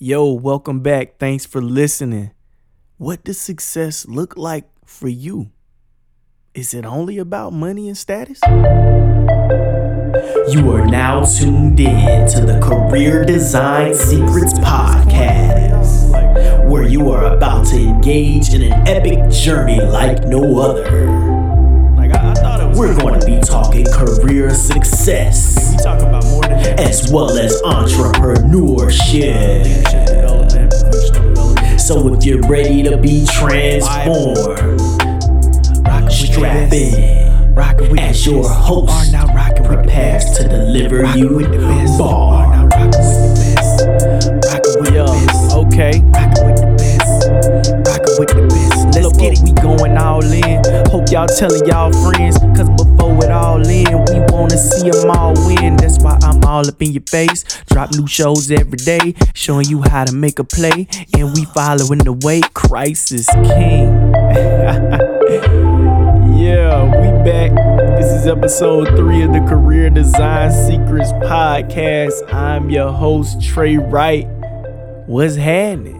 Yo, welcome back. Thanks for listening. What does success look like for you? Is it only about money and status? You are now tuned in to the Career Design Secrets Podcast, where you are about to engage in an epic journey like no other. We're going to be talking career success, as well as entrepreneurship. So if you're ready to be transformed, strap in. As your host prepares to deliver you bars. Yo, okay. Let's get it. We going all in. Hope y'all telling y'all friends. Cause before it all in, we wanna see them all win. That's why I'm all up in your face. Drop new shows every day. Showing you how to make a play. And we following the way. Christ is king. yeah, we back. This is episode three of the Career Design Secrets Podcast. I'm your host, Trey Wright. What's happening?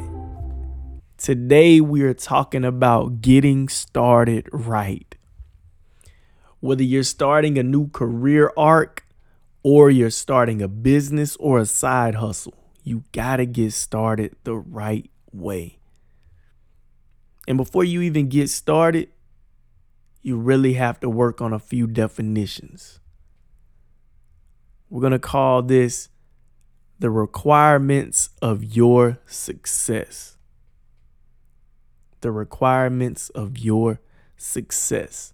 Today, we are talking about getting started right. Whether you're starting a new career arc or you're starting a business or a side hustle, you got to get started the right way. And before you even get started, you really have to work on a few definitions. We're going to call this the requirements of your success the requirements of your success.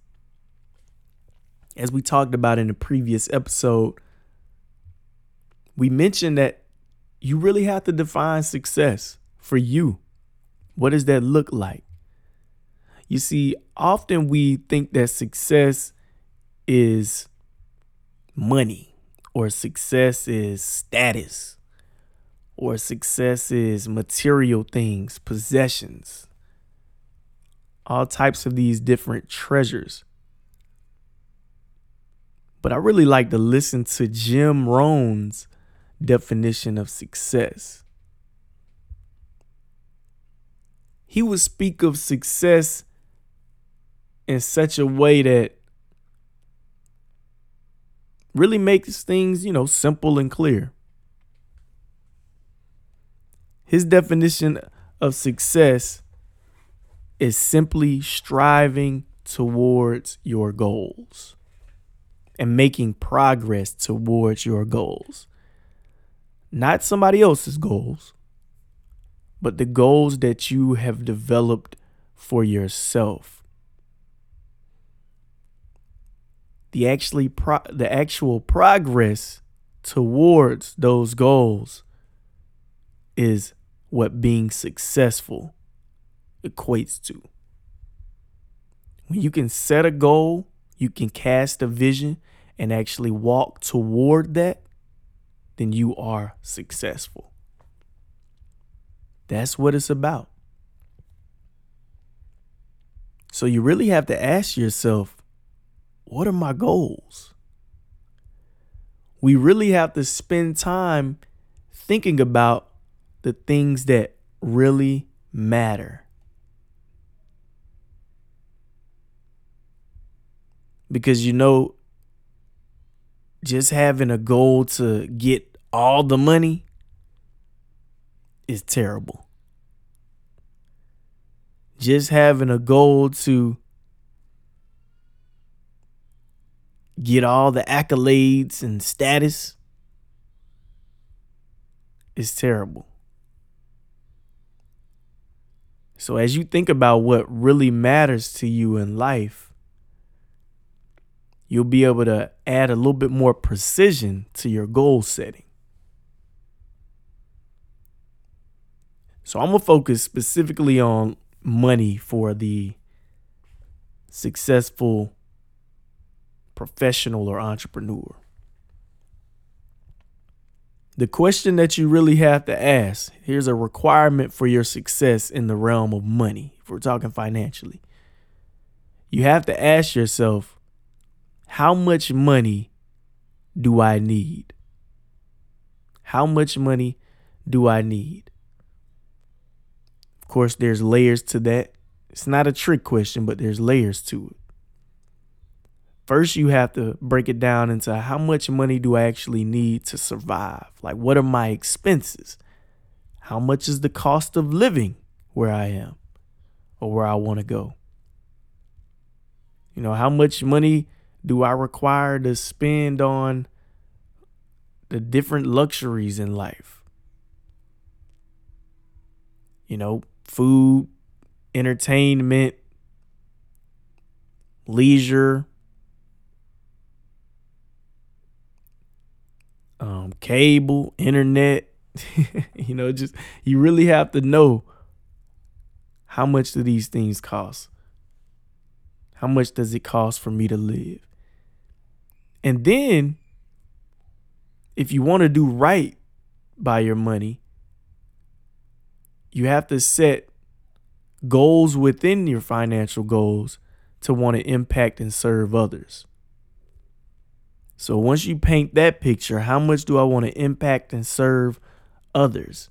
As we talked about in the previous episode, we mentioned that you really have to define success for you. What does that look like? You see, often we think that success is money, or success is status, or success is material things, possessions all types of these different treasures. But I really like to listen to Jim Rohn's definition of success. He would speak of success in such a way that really makes things, you know, simple and clear. His definition of success is simply striving towards your goals and making progress towards your goals. Not somebody else's goals, but the goals that you have developed for yourself. The actually pro- the actual progress towards those goals is what being successful equates to. When you can set a goal, you can cast a vision and actually walk toward that, then you are successful. That's what it's about. So you really have to ask yourself, what are my goals? We really have to spend time thinking about the things that really matter. Because you know just having a goal to get all the money is terrible. Just having a goal to get all the accolades and status is terrible. So, as you think about what really matters to you in life, you'll be able to add a little bit more precision to your goal setting. So I'm going to focus specifically on money for the successful professional or entrepreneur. The question that you really have to ask here's a requirement for your success in the realm of money, if we're talking financially. You have to ask yourself how much money do I need? How much money do I need? Of course, there's layers to that. It's not a trick question, but there's layers to it. First, you have to break it down into how much money do I actually need to survive? Like, what are my expenses? How much is the cost of living where I am or where I want to go? You know, how much money do I require to spend on the different luxuries in life? You know, food, entertainment, leisure, um, cable, internet. you know, just you really have to know how much do these things cost? How much does it cost for me to live? And then, if you want to do right by your money, you have to set goals within your financial goals to want to impact and serve others. So once you paint that picture, how much do I want to impact and serve others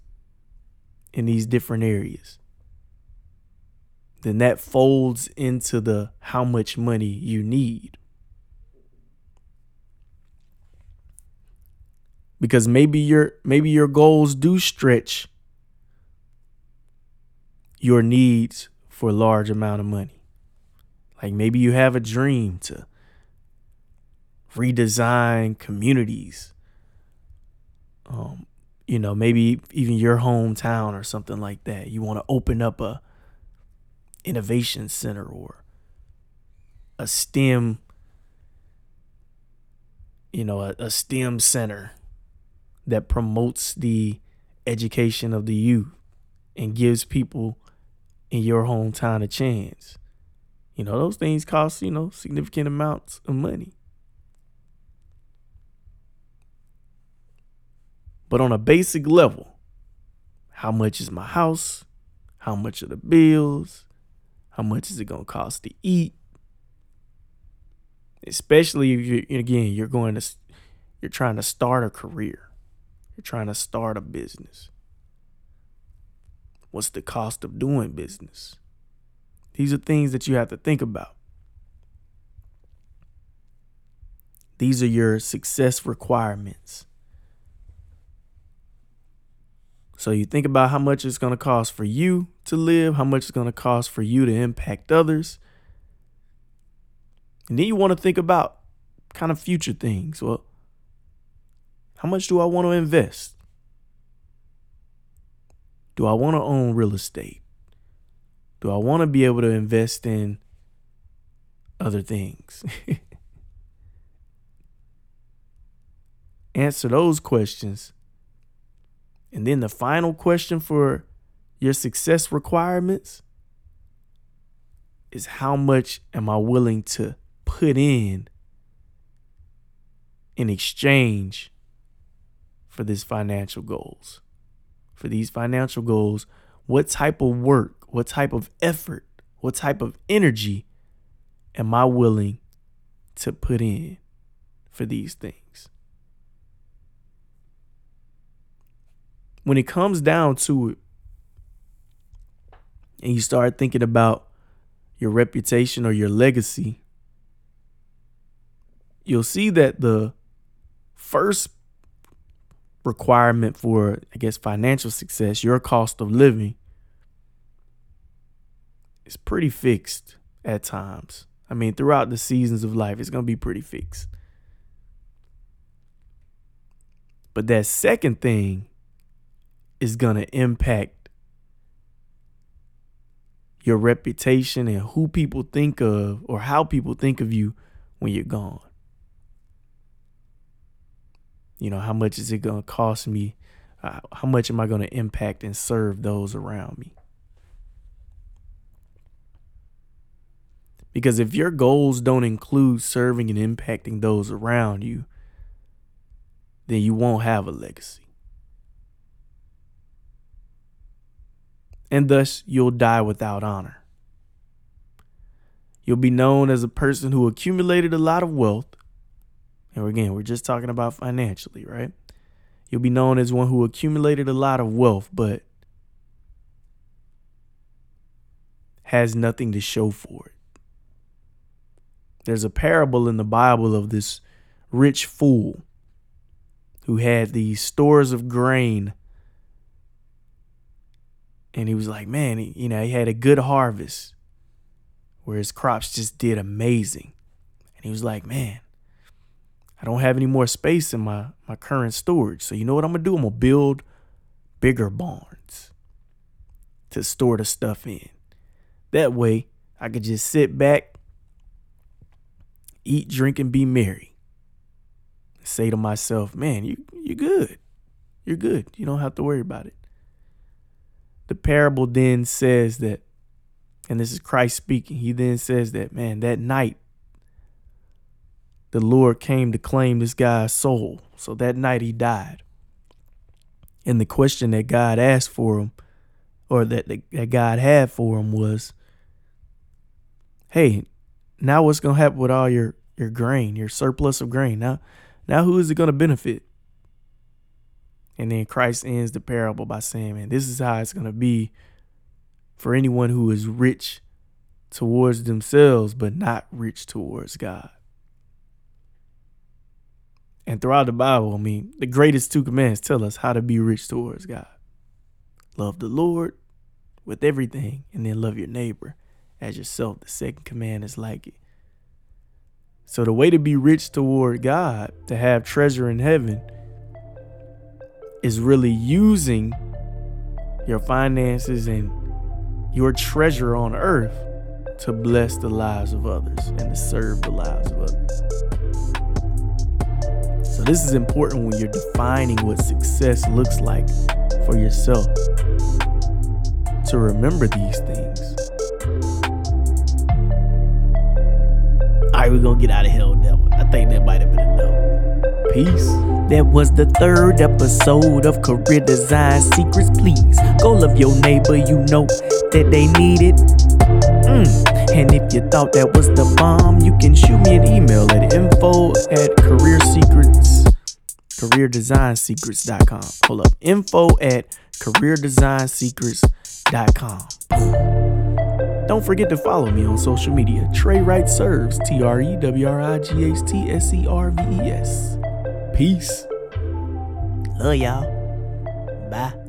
in these different areas? Then that folds into the how much money you need. Because maybe your maybe your goals do stretch your needs for a large amount of money. Like maybe you have a dream to redesign communities. Um, you know, maybe even your hometown or something like that. You want to open up a innovation center or a STEM, you know, a, a STEM center that promotes the education of the youth and gives people in your hometown a chance. You know, those things cost, you know, significant amounts of money. But on a basic level, how much is my house? How much are the bills? How much is it going to cost to eat? Especially if you again, you're going to you're trying to start a career. You're trying to start a business. What's the cost of doing business? These are things that you have to think about. These are your success requirements. So you think about how much it's going to cost for you to live, how much it's going to cost for you to impact others. And then you want to think about kind of future things. Well, how much do I want to invest? Do I want to own real estate? Do I want to be able to invest in other things? Answer those questions and then the final question for your success requirements is how much am I willing to put in in exchange for these financial goals? For these financial goals, what type of work, what type of effort, what type of energy am I willing to put in for these things? when it comes down to it, and you start thinking about your reputation or your legacy, you'll see that the first requirement for, I guess, financial success, your cost of living, is pretty fixed at times. I mean, throughout the seasons of life, it's going to be pretty fixed. But that second thing is going to impact your reputation and who people think of or how people think of you when you're gone. You know, how much is it going to cost me? Uh, how much am I going to impact and serve those around me? Because if your goals don't include serving and impacting those around you, then you won't have a legacy. and thus you'll die without honor. You'll be known as a person who accumulated a lot of wealth. And again, we're just talking about financially, right? You'll be known as one who accumulated a lot of wealth, but has nothing to show for it. There's a parable in the Bible of this rich fool who had these stores of grain. And he was like, man, he, you know, he had a good harvest where his crops just did amazing. And he was like, man, I don't have any more space in my, my current storage. So you know what I'm gonna do? I'm gonna build bigger barns to store the stuff in. That way I could just sit back, eat, drink, and be merry say to myself, man, you you're good. You're good. You don't have to worry about it. The parable then says that, and this is Christ speaking, he then says that, man, that night the Lord came to claim this guy's soul. So that night he died. And the question that God asked for him, or that, that God had for him was, hey, now what's gonna happen with all your your grain, your surplus of grain? Now now, who is it going to benefit? And then Christ ends the parable by saying, man, this is how it's going to be for anyone who is rich towards themselves, but not rich towards God. And throughout the Bible, I mean, the greatest two commands tell us how to be rich towards God love the Lord with everything, and then love your neighbor as yourself. The second command is like it. So the way to be rich toward God, to have treasure in heaven, is really using your finances and your treasure on earth to bless the lives of others and to serve the lives of others. So this is important when you're defining what success looks like for yourself. To remember these things right, we're gonna get out of here on that one. I think that might have been enough. Peace. That was the third episode of Career Design Secrets. Please go love your neighbor, you know that they need it. Mm. And if you thought that was the bomb, you can shoot me an email at info at career secrets careerdesignsecrets.com. Hold up. Info at careerdesignsecrets.com. Don't forget to follow me on social media. Trey Wright Serves, T R E W R I G H T S E R V E S. Peace. Love y'all. Bye.